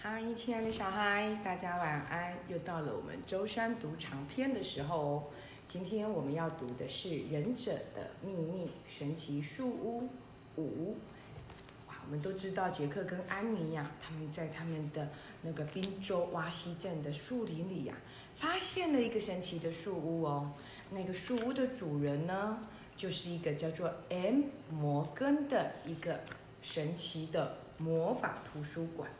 嗨，亲爱的小孩，大家晚安！又到了我们周三读长篇的时候哦。今天我们要读的是《忍者的秘密：神奇树屋五》。哇，我们都知道杰克跟安妮呀，他们在他们的那个宾州瓦西镇的树林里呀，发现了一个神奇的树屋哦。那个树屋的主人呢，就是一个叫做 M 摩根的一个神奇的魔法图书馆。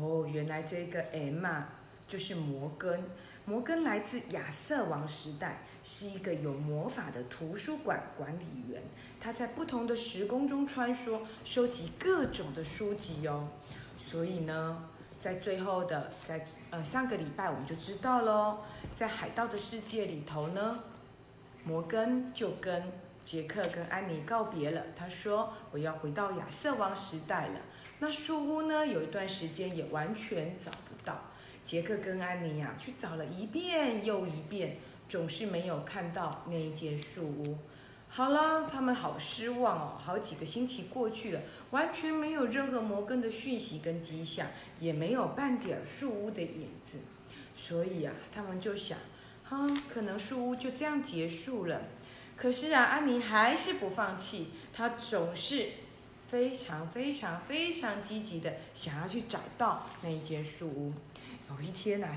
哦，原来这个 M 啊，就是摩根。摩根来自亚瑟王时代，是一个有魔法的图书馆管理员。他在不同的时空中穿梭，收集各种的书籍哦。所以呢，在最后的，在呃上个礼拜我们就知道喽，在海盗的世界里头呢，摩根就跟杰克跟安妮告别了。他说：“我要回到亚瑟王时代了。”那树屋呢？有一段时间也完全找不到。杰克跟安妮呀，去找了一遍又一遍，总是没有看到那一间树屋。好了，他们好失望哦。好几个星期过去了，完全没有任何摩根的讯息跟迹象，也没有半点树屋的影子。所以啊，他们就想，哈，可能树屋就这样结束了。可是啊，安妮还是不放弃，她总是。非常非常非常积极的想要去找到那一间树屋。有一天呢，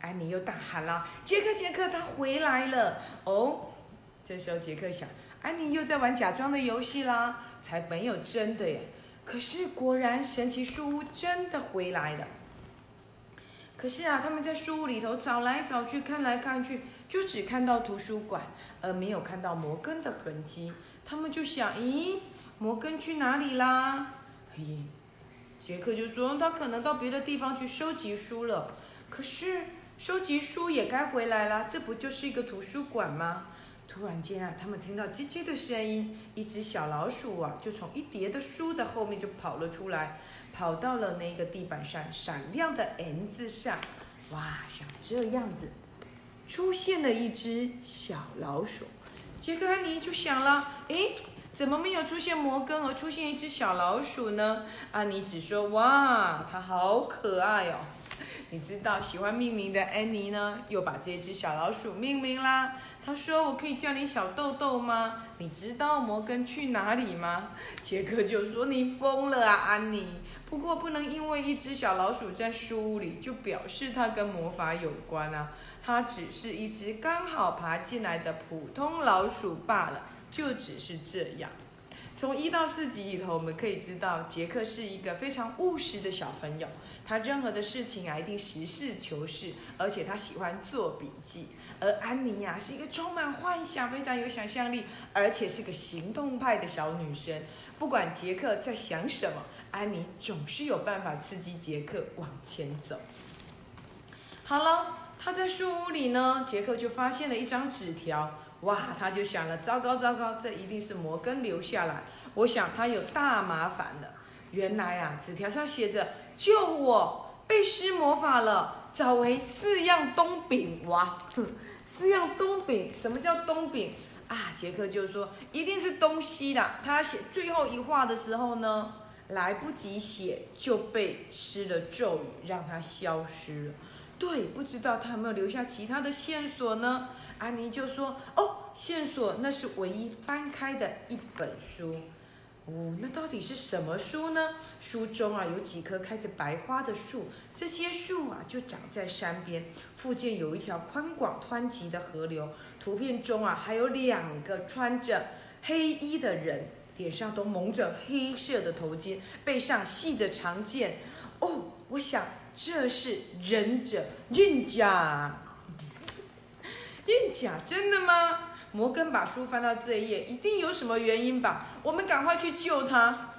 安妮又大喊了：“杰克，杰克，他回来了！”哦，这时候杰克想，安妮又在玩假装的游戏啦，才没有真的耶。可是果然，神奇树屋真的回来了。可是啊，他们在树屋里头找来找去，看来看去，就只看到图书馆，而没有看到摩根的痕迹。他们就想：“咦？”摩根去哪里啦？嘿，杰克就说他可能到别的地方去收集书了。可是收集书也该回来了，这不就是一个图书馆吗？突然间啊，他们听到叽叽的声音，一只小老鼠啊，就从一叠的书的后面就跑了出来，跑到了那个地板上闪亮的 “N” 字上。哇，像这样子，出现了一只小老鼠。杰克和妮就想了，诶。怎么没有出现摩根，而出现一只小老鼠呢？安妮只说：“哇，它好可爱哦！” 你知道喜欢命名的安妮呢，又把这只小老鼠命名啦。她说：“我可以叫你小豆豆吗？你知道摩根去哪里吗？”杰克就说：“你疯了啊，安妮！不过不能因为一只小老鼠在书屋里，就表示它跟魔法有关啊。它只是一只刚好爬进来的普通老鼠罢了。”就只是这样。从一到四集里头，我们可以知道，杰克是一个非常务实的小朋友。他任何的事情啊，一定实事求是，而且他喜欢做笔记。而安妮呀，是一个充满幻想、非常有想象力，而且是个行动派的小女生。不管杰克在想什么，安妮总是有办法刺激杰克往前走。好了，他在树屋里呢，杰克就发现了一张纸条。哇，他就想了，糟糕糟糕，这一定是摩根留下来。我想他有大麻烦了。原来啊，纸条上写着：“救我，被施魔法了，找回四样冬饼。”哇，四样冬饼，什么叫冬饼啊？杰克就说一定是东西啦。他写最后一话的时候呢，来不及写就被施了咒语，让他消失了。对，不知道他有没有留下其他的线索呢？安妮就说：“哦，线索那是唯一翻开的一本书。哦，那到底是什么书呢？书中啊有几棵开着白花的树，这些树啊就长在山边，附近有一条宽广湍急的河流。图片中啊还有两个穿着黑衣的人，脸上都蒙着黑色的头巾，背上系着长剑。哦，我想。”这是忍者印甲，印甲真的吗？摩根把书翻到这一页，一定有什么原因吧？我们赶快去救他。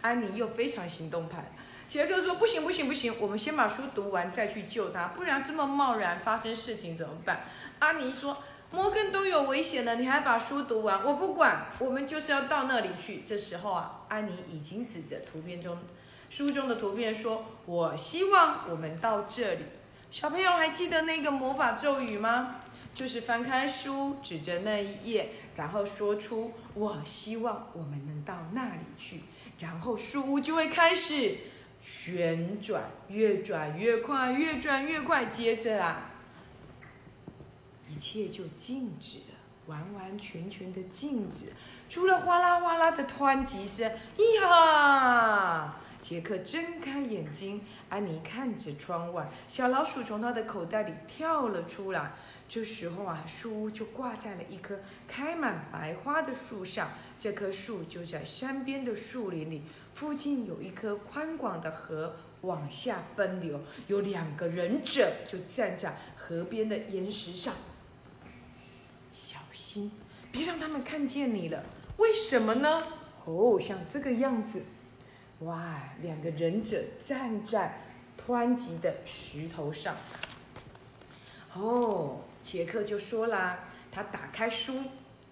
安妮又非常行动派，杰克说：“不行不行不行，我们先把书读完再去救他，不然这么贸然发生事情怎么办？”安妮说：“摩根都有危险了，你还把书读完？我不管，我们就是要到那里去。”这时候啊，安妮已经指着图片中。书中的图片说：“我希望我们到这里。”小朋友还记得那个魔法咒语吗？就是翻开书，指着那一页，然后说出“我希望我们能到那里去”，然后书屋就会开始旋转，越转越快，越转越快。接着啊，一切就静止了，完完全全的静止，除了哗啦哗啦的湍急声。呀！杰克睁开眼睛，安妮看着窗外，小老鼠从他的口袋里跳了出来。这时候啊，树屋就挂在了一棵开满白花的树上。这棵树就在山边的树林里，附近有一棵宽广的河往下奔流，有两个忍者就站在河边的岩石上。小心，别让他们看见你了。为什么呢？哦，像这个样子。哇，两个忍者站在湍急的石头上。哦。杰克就说啦，他打开书，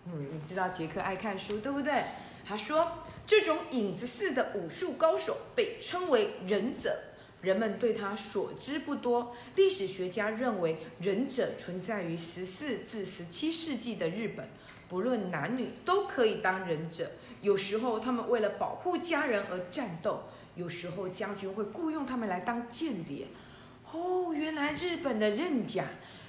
嗯，你知道杰克爱看书，对不对？他说，这种影子似的武术高手被称为忍者，人们对他所知不多。历史学家认为，忍者存在于十四至十七世纪的日本，不论男女都可以当忍者。有时候他们为了保护家人而战斗，有时候将军会雇佣他们来当间谍。哦，原来日本的忍甲。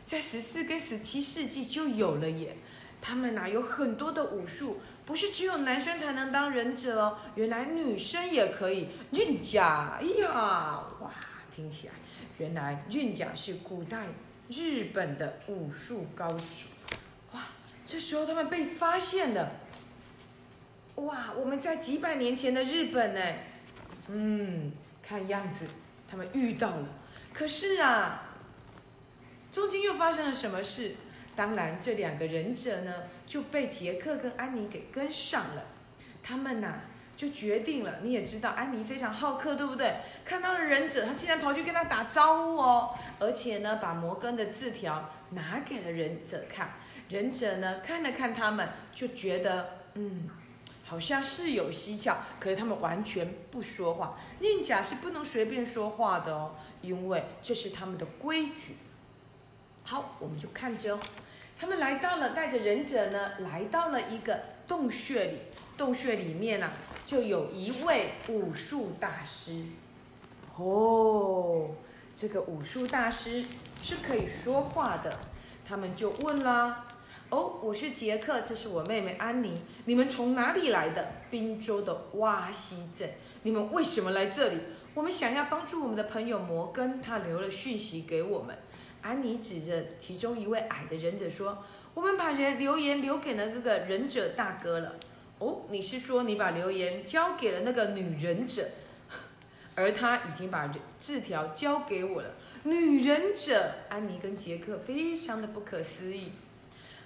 在十四跟十七世纪就有了耶，他们呐有很多的武术，不是只有男生才能当忍者哦，原来女生也可以。忍甲，哎呀，哇，听起来，原来忍甲是古代日本的武术高手，哇，这时候他们被发现了，哇，我们在几百年前的日本呢，嗯，看样子他们遇到了，可是啊。中间又发生了什么事？当然，这两个忍者呢就被杰克跟安妮给跟上了。他们呐就决定了，你也知道，安妮非常好客，对不对？看到了忍者，他竟然跑去跟他打招呼哦，而且呢把摩根的字条拿给了忍者看。忍者呢看了看他们，就觉得嗯，好像是有蹊跷，可是他们完全不说话。宁甲是不能随便说话的哦，因为这是他们的规矩。好，我们就看着，他们来到了，带着忍者呢，来到了一个洞穴里。洞穴里面呢，就有一位武术大师。哦，这个武术大师是可以说话的。他们就问啦：“哦，我是杰克，这是我妹妹安妮，你们从哪里来的？滨州的洼西镇。你们为什么来这里？我们想要帮助我们的朋友摩根，他留了讯息给我们。”安妮指着其中一位矮的忍者说：“我们把人留言留给了那个忍者大哥了。哦，你是说你把留言交给了那个女忍者，而他已经把字条交给我了。女忍者，安妮跟杰克非常的不可思议。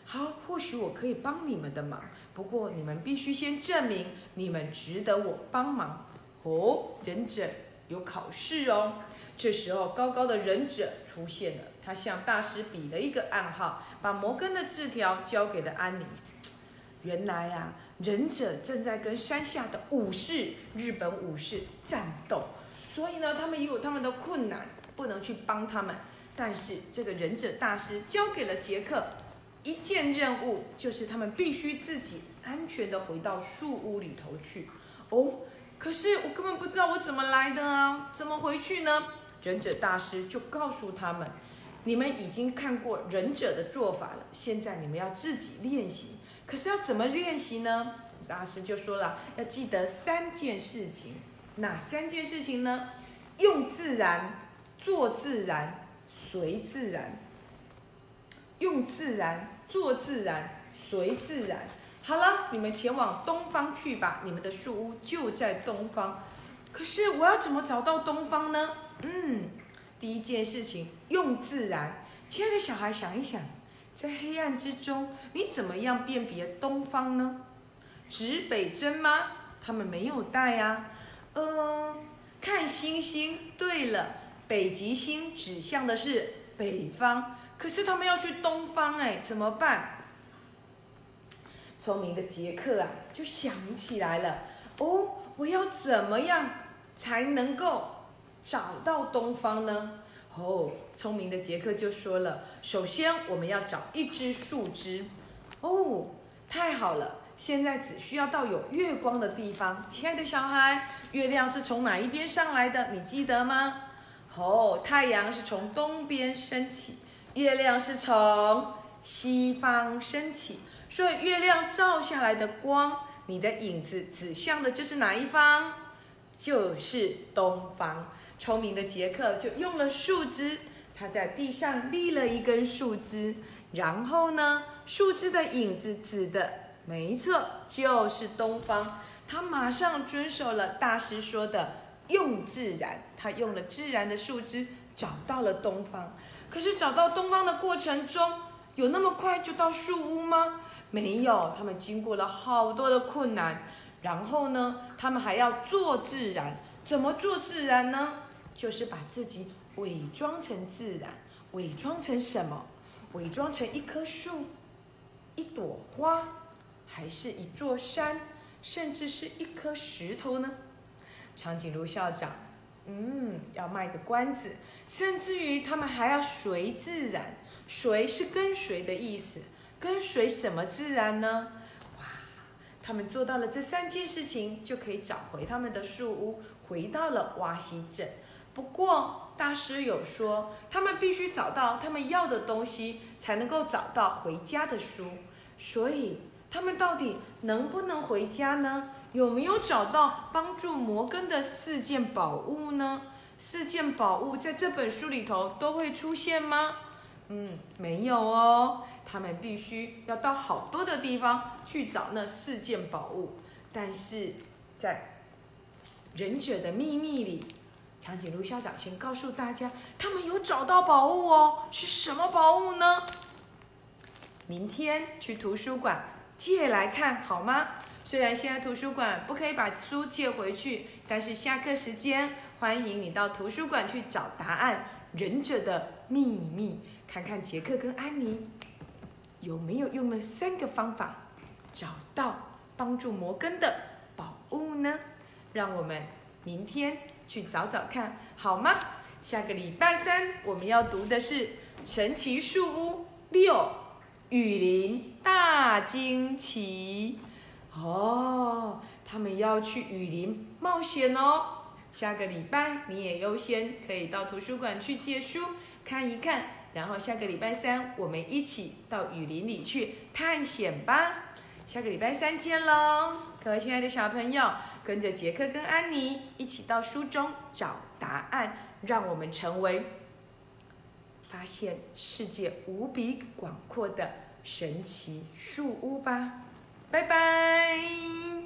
好，或许我可以帮你们的忙，不过你们必须先证明你们值得我帮忙。哦，忍者有考试哦。这时候，高高的忍者出现了。”他向大师比了一个暗号，把摩根的字条交给了安妮。原来啊，忍者正在跟山下的武士、日本武士战斗，所以呢，他们也有他们的困难，不能去帮他们。但是这个忍者大师交给了杰克一件任务，就是他们必须自己安全的回到树屋里头去。哦，可是我根本不知道我怎么来的啊，怎么回去呢？忍者大师就告诉他们。你们已经看过忍者的做法了，现在你们要自己练习。可是要怎么练习呢？大师就说了，要记得三件事情。哪三件事情呢？用自然，做自然，随自然。用自然，做自然，随自然。好了，你们前往东方去吧，你们的树屋就在东方。可是我要怎么找到东方呢？嗯。第一件事情，用自然。亲爱的小孩，想一想，在黑暗之中，你怎么样辨别东方呢？指北针吗？他们没有带呀。嗯，看星星。对了，北极星指向的是北方，可是他们要去东方，哎，怎么办？聪明的杰克啊，就想起来了。哦，我要怎么样才能够？找到东方呢？哦，聪明的杰克就说了：“首先，我们要找一只树枝。”哦，太好了！现在只需要到有月光的地方。亲爱的小孩，月亮是从哪一边上来的？你记得吗？哦，太阳是从东边升起，月亮是从西方升起，所以月亮照下来的光，你的影子指向的就是哪一方？就是东方。聪明的杰克就用了树枝，他在地上立了一根树枝，然后呢，树枝的影子指的没错，就是东方。他马上遵守了大师说的。用自然，他用了自然的树枝找到了东方。可是找到东方的过程中，有那么快就到树屋吗？没有，他们经过了好多的困难。然后呢，他们还要做自然。怎么做自然呢？就是把自己伪装成自然。伪装成什么？伪装成一棵树、一朵花，还是一座山，甚至是一颗石头呢？长颈鹿校长，嗯，要卖个关子，甚至于他们还要随自然，随是跟随的意思，跟随什么自然呢？哇，他们做到了这三件事情，就可以找回他们的树屋，回到了瓦西镇。不过大师有说，他们必须找到他们要的东西，才能够找到回家的书。所以他们到底能不能回家呢？有没有找到帮助摩根的四件宝物呢？四件宝物在这本书里头都会出现吗？嗯，没有哦。他们必须要到好多的地方去找那四件宝物。但是在《忍者的秘密》里，长颈鹿校长先告诉大家，他们有找到宝物哦。是什么宝物呢？明天去图书馆借来看好吗？虽然现在图书馆不可以把书借回去，但是下课时间欢迎你到图书馆去找答案。忍者的秘密，看看杰克跟安妮有没有用了三个方法找到帮助摩根的宝物呢？让我们明天去找找看好吗？下个礼拜三我们要读的是《神奇树屋六雨林大惊奇》。哦，他们要去雨林冒险哦！下个礼拜你也优先可以到图书馆去借书看一看，然后下个礼拜三我们一起到雨林里去探险吧！下个礼拜三见喽，各位亲爱的小朋友，跟着杰克跟安妮一起到书中找答案，让我们成为发现世界无比广阔的神奇树屋吧！拜拜。